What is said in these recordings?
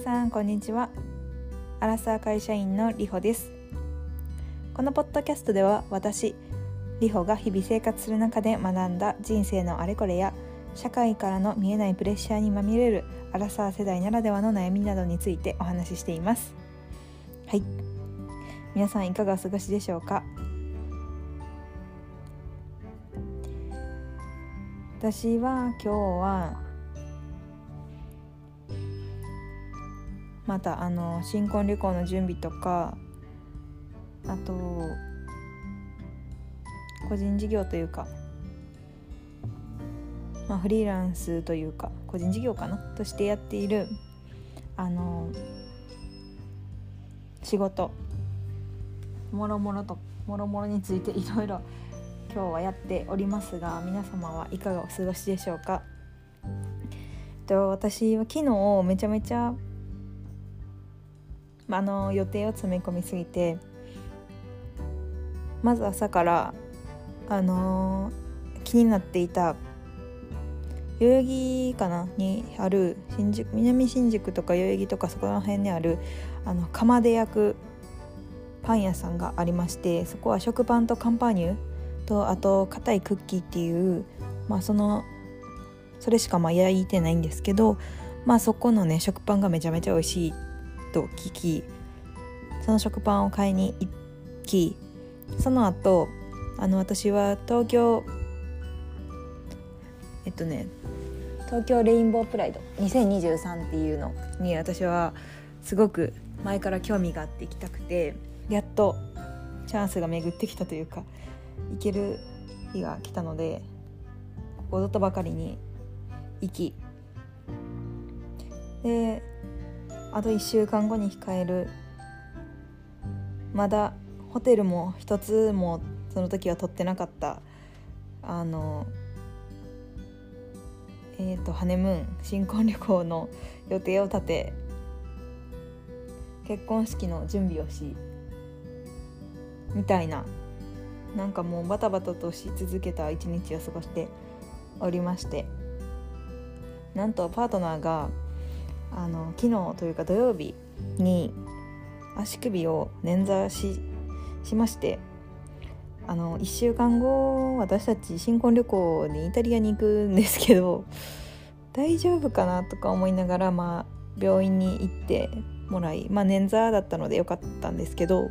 さんこんにちは。アラサー会社員のりほです。このポッドキャストでは私りほが日々生活する中で学んだ人生のあれこれや社会からの見えないプレッシャーにまみれるアラサー世代ならではの悩みなどについてお話ししています。はい。皆さんいかがお過ごしでしょうか？私は今日はまたあの新婚旅行の準備とかあと個人事業というか、まあ、フリーランスというか個人事業かな？としてやっているあの仕事。もろもろともろもろについていろいろ今日はやっておりますが皆様はいかがお過ごしでしょうか？と私は昨日めちゃめちゃあの予定を詰め込みすぎてまず朝からあの気になっていた代々木かなにある新宿南新宿とか代々木とかそこら辺にあるあの釜で焼くパン屋さんがありましてそこは食パンとカンパーニュとあと硬いクッキーっていうまあそのそれしかまあ焼いてないんですけどまあそこのね食パンがめちゃめちゃ美味しい。と聞きその食パンを買いに行きその後あの私は東京えっとね東京レインボープライド2023っていうのに私はすごく前から興味があって行きたくてやっとチャンスが巡ってきたというか行ける日が来たので踊ったばかりに行きであと1週間後に控える。まだホテルも一つもその時は取ってなかった。あのえーと、ハネムーン新婚旅行の予定を立て結婚式の準備をしみたいななんかもうバタバタとし続けた一日を過ごしておりまして。なんとパートナーがあの昨日というか土曜日に足首を捻挫ししましてあの1週間後私たち新婚旅行にイタリアに行くんですけど大丈夫かなとか思いながら、まあ、病院に行ってもらい、まあ、捻挫だったのでよかったんですけど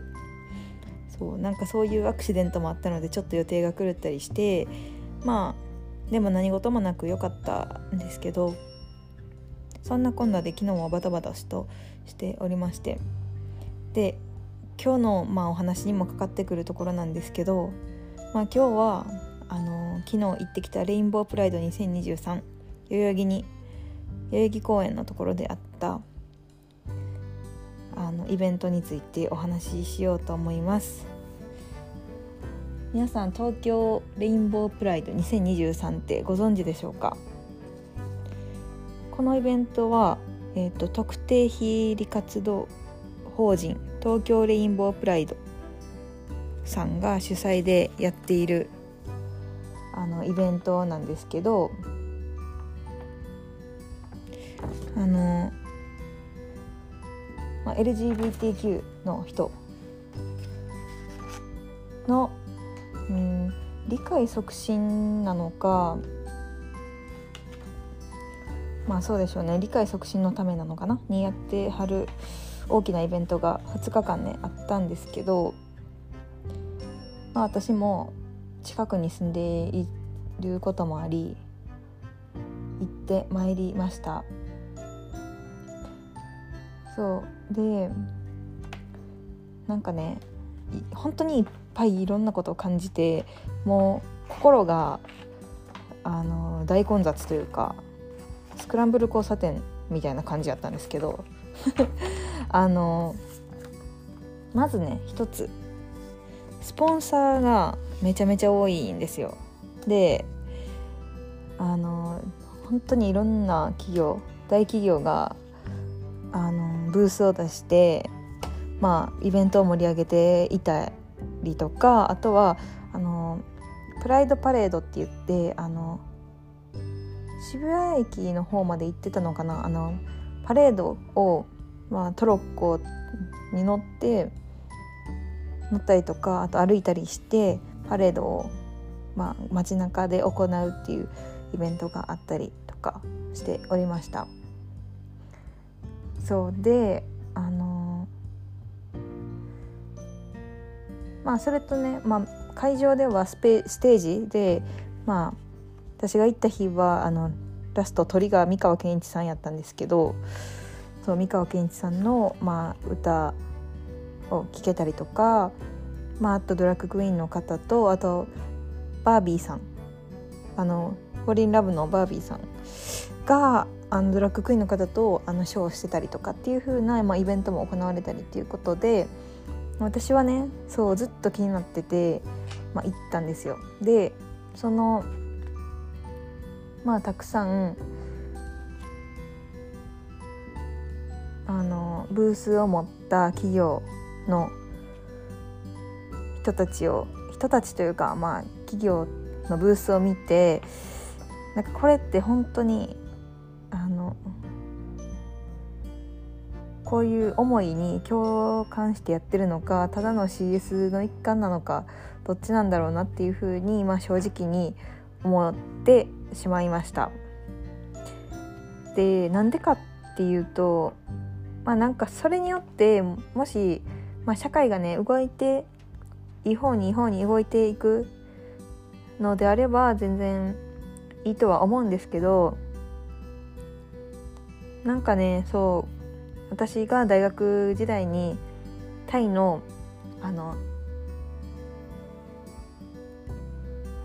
そうなんかそういうアクシデントもあったのでちょっと予定が狂ったりしてまあでも何事もなく良かったんですけどそんなこんなで昨日はバタバタとしておりまして。で今日の、まあ、お話にもかかってくるところなんですけど、まあ、今日はあの昨日行ってきたレインボープライド2023代々木に代々木公園のところであったあのイベントについてお話ししようと思います。皆さん東京レインボープライド2023ってご存知でしょうか？このイベントは、えーと、特定非利活動法人東京レインボープライドさんが主催でやっているあのイベントなんですけどあの、まあ、LGBTQ の人の、うん、理解促進なのかまあそうでしょうね。理解促進のためなのかな？にやってはる大きなイベントが2日間ねあったんですけど、まあ、私も近くに住んでいることもあり行ってまいりました。そう。でなんかね本当にいっぱいいろんなことを感じてもう心があの大混雑というかクランブル交差点みたいな感じやったんですけど あのまずね一つスポンサーがめちゃめちゃ多いんですよ。であの本当にいろんな企業大企業があのブースを出してまあイベントを盛り上げていたりとかあとはあのプライドパレードって言ってあの渋谷駅の方まで行ってたのかな？あのパレードをまあ、トロッコに乗って乗ったりとかあと歩いたりしてパレードを、まあ、街中で行うっていうイベントがあったりとかしておりました。そうであのまあそれとね、まあ、会場ではスペステージでまあ私が行った日はあのラスト鳥が三河健一さんやったんですけどそう三河健一さんの、まあ、歌を聴けたりとか、まあ、あとドラッグクイーンの方とあとバービーさんあの「フォリンラブのバービーさんがあのドラッグクイーンの方とあのショーをしてたりとかっていう風なまあ、イベントも行われたりっていうことで私はねそうずっと気になってて、まあ、行ったんですよ。でそのまあたくさんあのブースを持った企業の人たちを人たちというかまあ企業のブースを見てなんかこれって本当にあのこういう思いに共感してやってるのかただの CS の一環なのかどっちなんだろうなっていうふうに、まあ、正直に思ってしまいました。でなんでかっていうとまあなんかそれによってもし、まあ、社会がね動いていい方にいい方に動いていくのであれば全然いいとは思うんですけどなんかねそう私が大学時代にタイのあの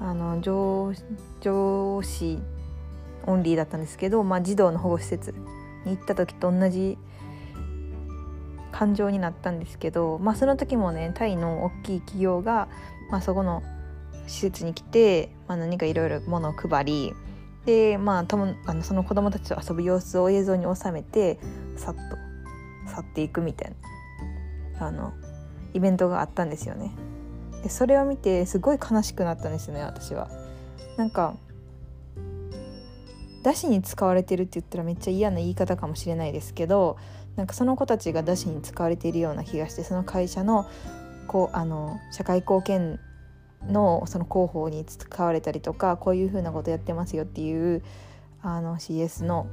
あの上上司オンリーだったんですけど、まあ、児童の保護施設に行った時と同じ感情になったんですけど、まあ、その時もねタイの大きい企業が、まあ、そこの施設に来て、まあ、何かいろいろ物を配りで、まあ、ともあのその子供たちと遊ぶ様子を映像に収めてさっと去っていくみたいなあのイベントがあったんですよね。でそれを見てすごい悲しくなったんですよね私は。なんかだしに使われてるって言ったらめっちゃ嫌な言い方かもしれないですけどなんかその子たちがだしに使われているような気がしてその会社のこうあの社会貢献のその広報に使われたりとかこういうふうなことやってますよっていうあの CS の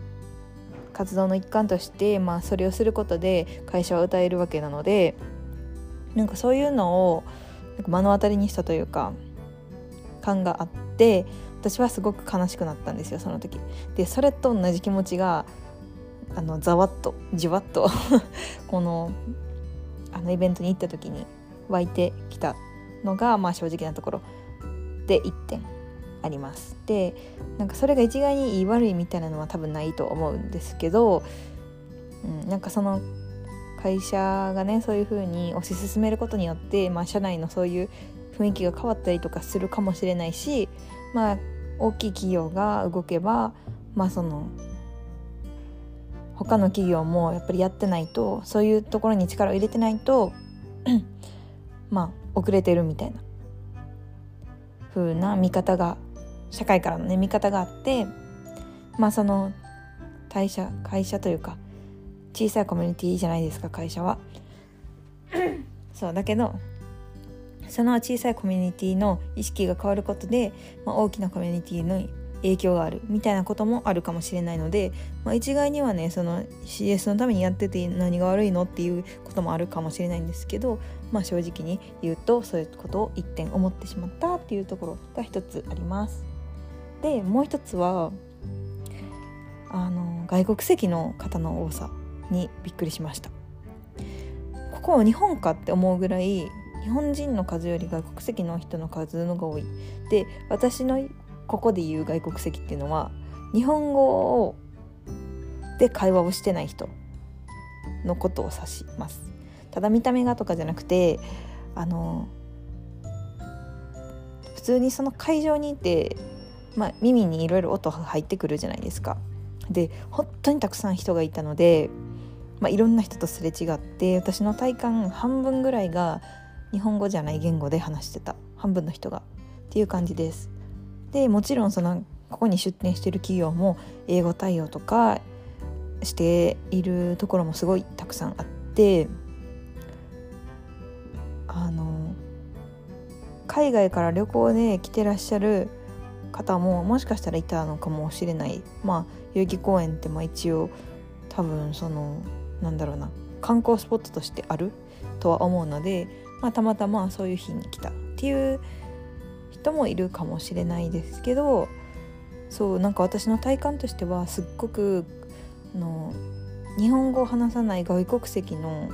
活動の一環として、まあ、それをすることで会社は歌えるわけなのでなんかそういうのを目の当たりにしたというか感があって私はすごく悲しくなったんですよその時。でそれと同じ気持ちがあのざわっとじわっと このあのイベントに行った時に湧いてきたのが、まあ、正直なところで1点あります。でなんかそれが一概にいい悪いみたいなのは多分ないと思うんですけど、うん、なんかその会社がねそういう風に推し進めることによって、まあ、社内のそういう雰囲気が変わったりとかするかもしれないし、まあ、大きい企業が動けば、まあ、その他の企業もやっぱりやってないとそういうところに力を入れてないと まあ遅れてるみたいな風な見方が社会からのね見方があってまあその会社会社というか小さいコミュニティじゃないですか会社は。そうだけどその小さいコミュニティの意識が変わることで、まあ、大きなコミュニティの影響があるみたいなこともあるかもしれないので、まあ、一概にはねその CS のためにやってて何が悪いのっていうこともあるかもしれないんですけど、まあ、正直に言うとそういうことを一点思ってしまったっていうところが一つあります。でもう一つはあの外国籍の方の多さにびっくりしました。ここは日本かって思うぐらい日本人の数より外国籍の人の数のが多い。で私のここで言う外国籍っていうのは日本語で会話をしてない人のことを指します。ただ見た目がとかじゃなくてあの普通にその会場にいて、まあ、耳にいろいろ音が入ってくるじゃないですか。で本当にたくさん人がいたのでまあ、いろんな人とすれ違って私の体感半分ぐらいが日本語じゃない言語で話してた半分の人がっていう感じです。でもちろんそのここに出店してる企業も英語対応とかしているところもすごいたくさんあってあの海外から旅行で来てらっしゃる方ももしかしたらいたのかもしれないまあ代々木公園ってまあ一応多分そのなんだろうな観光スポットとしてあるとは思うので、まあ、たまたまそういう日に来たっていう人もいるかもしれないですけどそうなんか私の体感としてはすっごくあの日本語を話さない外国籍の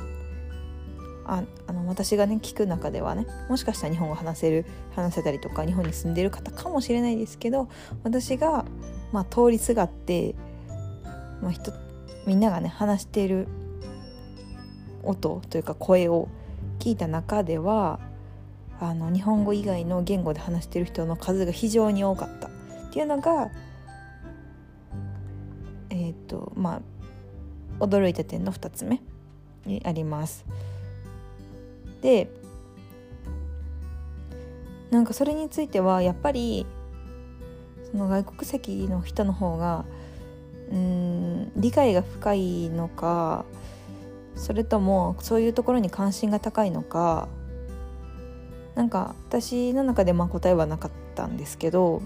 ああの私がね聞く中ではねもしかしたら日本語話せる話せたりとか日本に住んでる方かもしれないですけど私が、まあ、通りすがって、まあ人、みんながね話している音というか声を聞いた中ではあの日本語以外の言語で話してる人の数が非常に多かったっていうのがえっ、ー、とまあ驚いた点の2つ目にあります。でなんかそれについてはやっぱりその外国籍の人の方がうん理解が深いのかそれともそういうところに関心が高いのかなんか私の中でまあ答えはなかったんですけど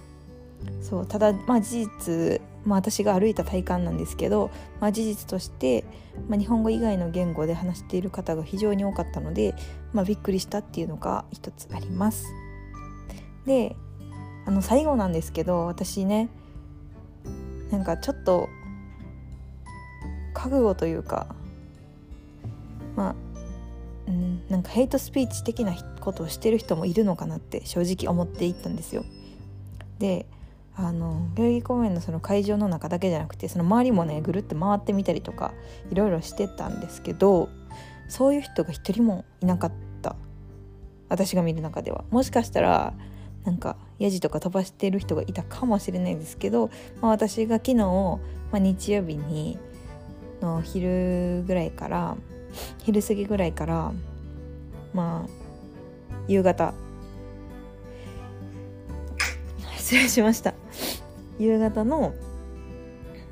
そうただまあ事実、まあ、私が歩いた体感なんですけど、まあ、事実として、まあ、日本語以外の言語で話している方が非常に多かったので、まあ、びっくりしたっていうのが一つあります。であの最後なんですけど私ねなんかちょっと覚悟というかまあうんなんかヘイトスピーチ的なことをしてる人もいるのかなって正直思っていったんですよ。であの代々木公園のその会場の中だけじゃなくてその周りもねぐるって回ってみたりとかいろいろしてたんですけどそういう人が一人もいなかった私が見る中ではもしかしたらなんかヤジとか飛ばしてる人がいたかもしれないですけど、まあ、私が昨日、まあ、日曜日にの昼ぐらいから昼過ぎぐらいからまあ夕方。失礼しました。夕方の、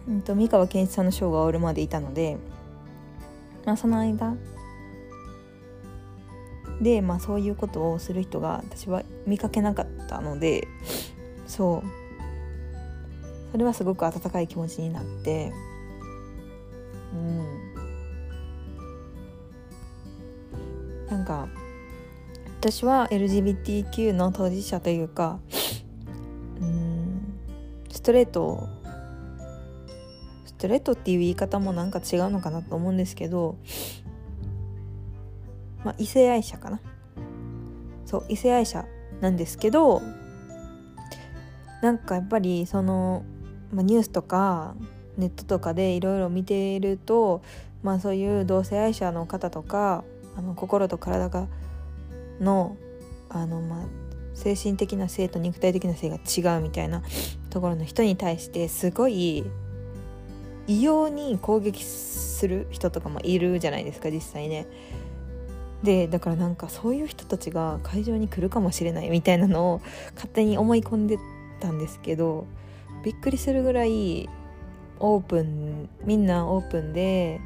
うんと、三河健一さんのショーが終わるまでいたので、まあ、その間で、まあ、そういうことをする人が私は見かけなかった。のでそう。それはすごく温かい気持ちになってうん。なんか私は LGBTQ の当事者というかうんストレートストレートっていう言い方もなんか違うのかなと思うんですけど、まあ、異性愛者かな。そう異性愛者なんですけどなんかやっぱりその、ま、ニュースとかネットとかでいろいろ見ていると、まあ、そういう同性愛者の方とかあの心と体がのあの、まあ、精神的な性と肉体的な性が違うみたいなところの人に対してすごい異様に攻撃する人とかもいるじゃないですか実際ね。でだからなんかそういう人たちが会場に来るかもしれないみたいなのを勝手に思い込んでたんですけどびっくりするぐらいオープンみんなオープンで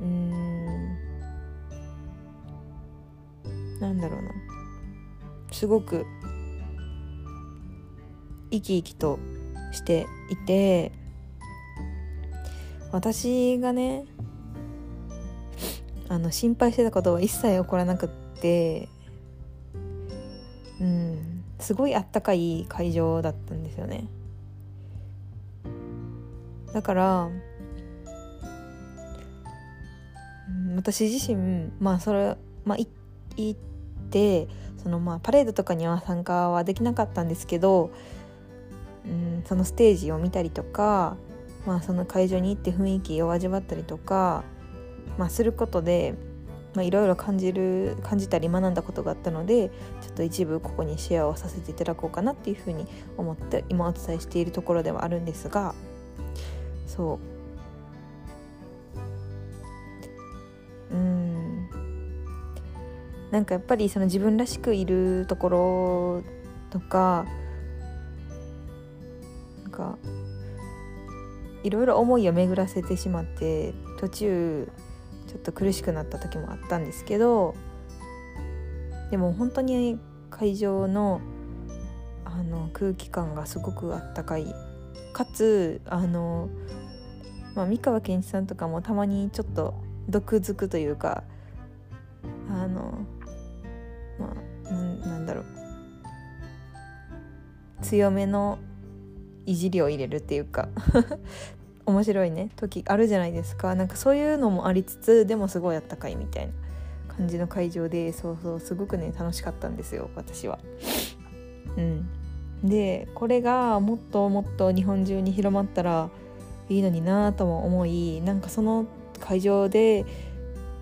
うんなんだろうな。すごく生き生きとしていて私がねあの心配してたことは一切起こらなくってうんすごいあったかい会場だったんですよね。だから、私自身まあそれまあ行ってそのまあパレードとかには参加はできなかったんですけど、うん、そのステージを見たりとか、まあ、その会場に行って雰囲気を味わったりとか、まあ、することでいろいろ感じる感じたり学んだことがあったのでちょっと一部ここにシェアをさせていただこうかなっていうふうに思って今お伝えしているところではあるんですがそう。うん。なんかやっぱりその自分らしくいるところとかなんかいろいろ思いを巡らせてしまって途中ちょっと苦しくなった時もあったんですけどでも本当に会場のあの空気感がすごくあったかい。かつあの、まあ、三河健一さんとかもたまにちょっと毒づくというかあのまあなんだろう。強めのいじりを入れるっていうか。面白いね時あるじゃないですかなんかそういうのもありつつでもすごいあったかいみたいな感じの会場でそうそうすごくね楽しかったんですよ私は。うん、でこれがもっともっと日本中に広まったらいいのになとも思いなんかその会場で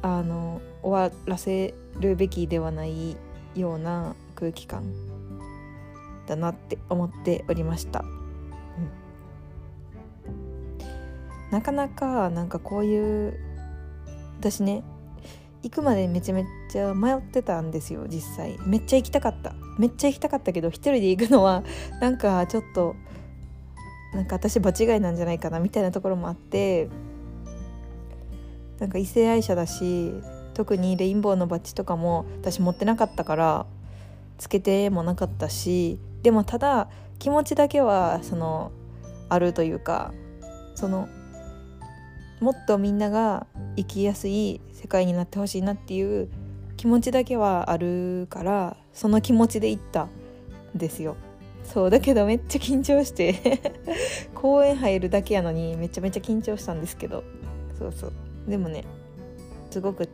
あの終わらせるべきではないような空気感だなって思っておりました。なかなかなんかこういう私ね行くまでめちゃめちゃ迷ってたんですよ実際。めっちゃ行きたかった。めっちゃ行きたかったけど一人で行くのは なんかちょっとなんか私場違いなんじゃないかなみたいなところもあってなんか異性愛者だし特にレインボーのバッジとかも私持ってなかったからつけてもなかったしでもただ気持ちだけはそのあるというかそのもっとみんなが生きやすい世界になってほしいなっていう気持ちだけはあるからその気持ちで行ったんですよ。そうだけどめっちゃ緊張して。公園入るだけやのにめちゃめちゃ緊張したんですけど。そうそう。でもねすごく、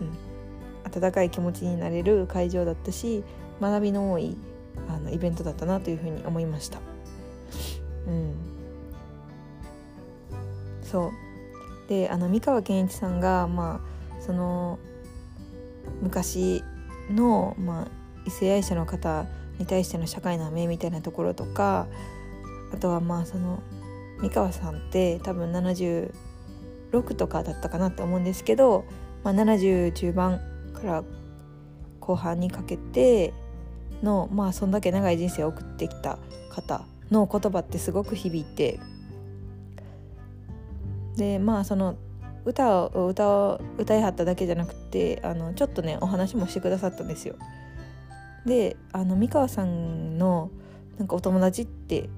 うん、温かい気持ちになれる会場だったし学びの多いあのイベントだったなというふうに思いました。うん。そう。であの三河健一さんがまあその昔の、まあ、異性愛者の方に対しての社会の目みたいなところとかあとはまあその三河さんって多分76とかだったかなって思うんですけど、まあ、70中盤から後半にかけてのまあそんだけ長い人生を送ってきた方の言葉ってすごく響いてでまあその歌を歌を歌いはっただけじゃなくてあのちょっとねお話もしてくださったんですよ。であの三河さんのなんかお友達って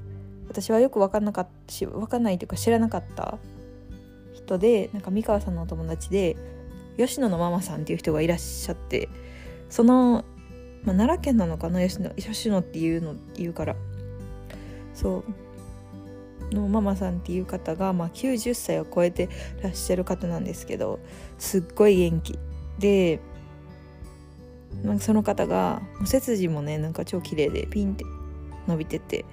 私はよく分かんなかったし分かんないというか知らなかった人でなんか三河さんのお友達で吉野のママさんっていう人がいらっしゃってその、まあ、奈良県なのかな吉野吉野っていうの言うからそうのママさんっていう方が、まあ、90歳を超えてらっしゃる方なんですけどすっごい元気。でなんかその方が背筋もねなんか超綺麗でピンって伸びてて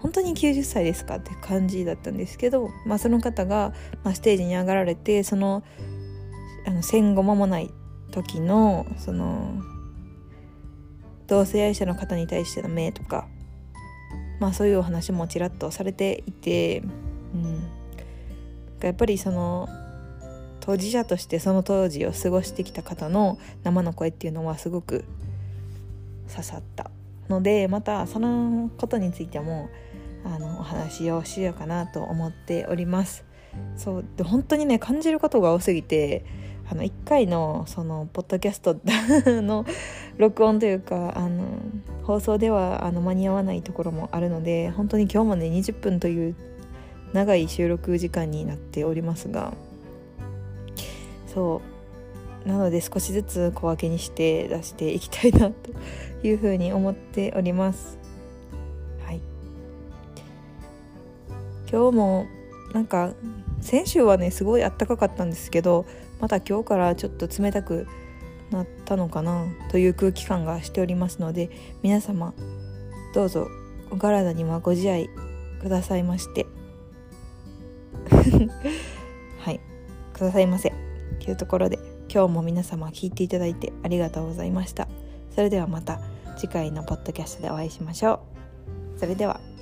本当に90歳ですかって感じだったんですけど、まあ、その方が、まあ、ステージに上がられてそのあの戦後間もない時のその同性愛者の方に対しての目とかまあ、そういうお話もちらっとされていて、うん、やっぱりその当事者としてその当時を過ごしてきた方の生の声っていうのはすごく刺さったのでまたそのことについてもあのお話をしようかなと思っております。そうで本当にね感じることが多すぎてあの1回のそのポッドキャスト の録音というかあの放送ではあの間に合わないところもあるので本当に今日もね20分という長い収録時間になっておりますがそうなので少しずつ小分けにして出していきたいなというふうに思っております。はい、今日もなんか先週はねすごいあったかかったんですけどまた今日からちょっと冷たくなったのかなという空気感がしておりますので皆様どうぞお体にはご自愛くださいまして。はいくださいませ。というところで今日も皆様聞いていただいてありがとうございました。それではまた次回のポッドキャストでお会いしましょう。それでは。